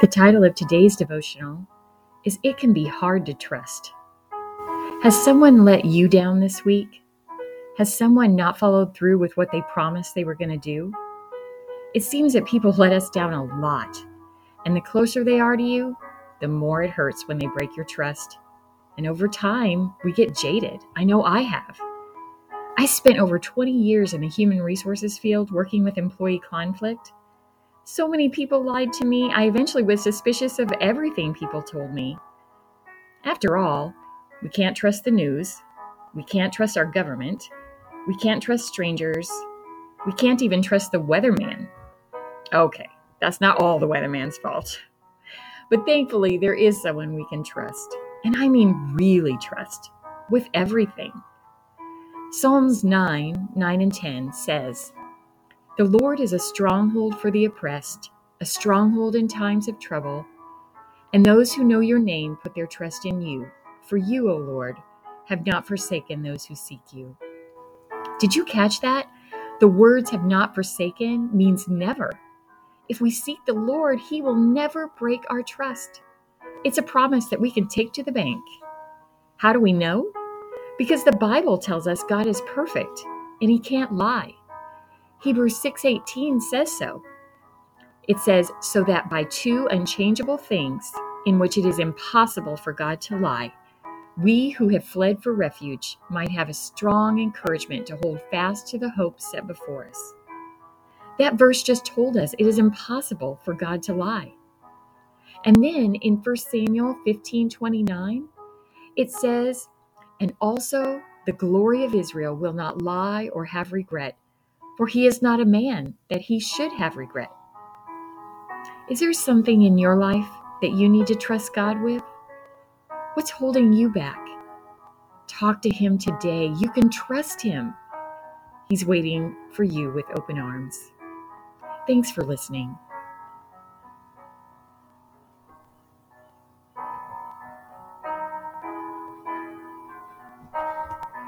The title of today's devotional is It Can Be Hard to Trust. Has someone let you down this week? Has someone not followed through with what they promised they were going to do? It seems that people let us down a lot, and the closer they are to you, the more it hurts when they break your trust. And over time, we get jaded. I know I have. I spent over 20 years in the human resources field working with employee conflict. So many people lied to me, I eventually was suspicious of everything people told me. After all, we can't trust the news. We can't trust our government. We can't trust strangers. We can't even trust the weatherman. Okay, that's not all the weatherman's fault. But thankfully, there is someone we can trust. And I mean really trust with everything. Psalms 9, 9 and 10 says, The Lord is a stronghold for the oppressed, a stronghold in times of trouble. And those who know your name put their trust in you. For you, O Lord, have not forsaken those who seek you. Did you catch that? The words have not forsaken means never. If we seek the Lord, He will never break our trust. It's a promise that we can take to the bank. How do we know? because the Bible tells us God is perfect and he can't lie. Hebrews 6:18 says so. It says so that by two unchangeable things in which it is impossible for God to lie, we who have fled for refuge might have a strong encouragement to hold fast to the hope set before us. That verse just told us it is impossible for God to lie. And then in 1 Samuel 15:29, it says, and also, the glory of Israel will not lie or have regret, for he is not a man that he should have regret. Is there something in your life that you need to trust God with? What's holding you back? Talk to him today. You can trust him. He's waiting for you with open arms. Thanks for listening.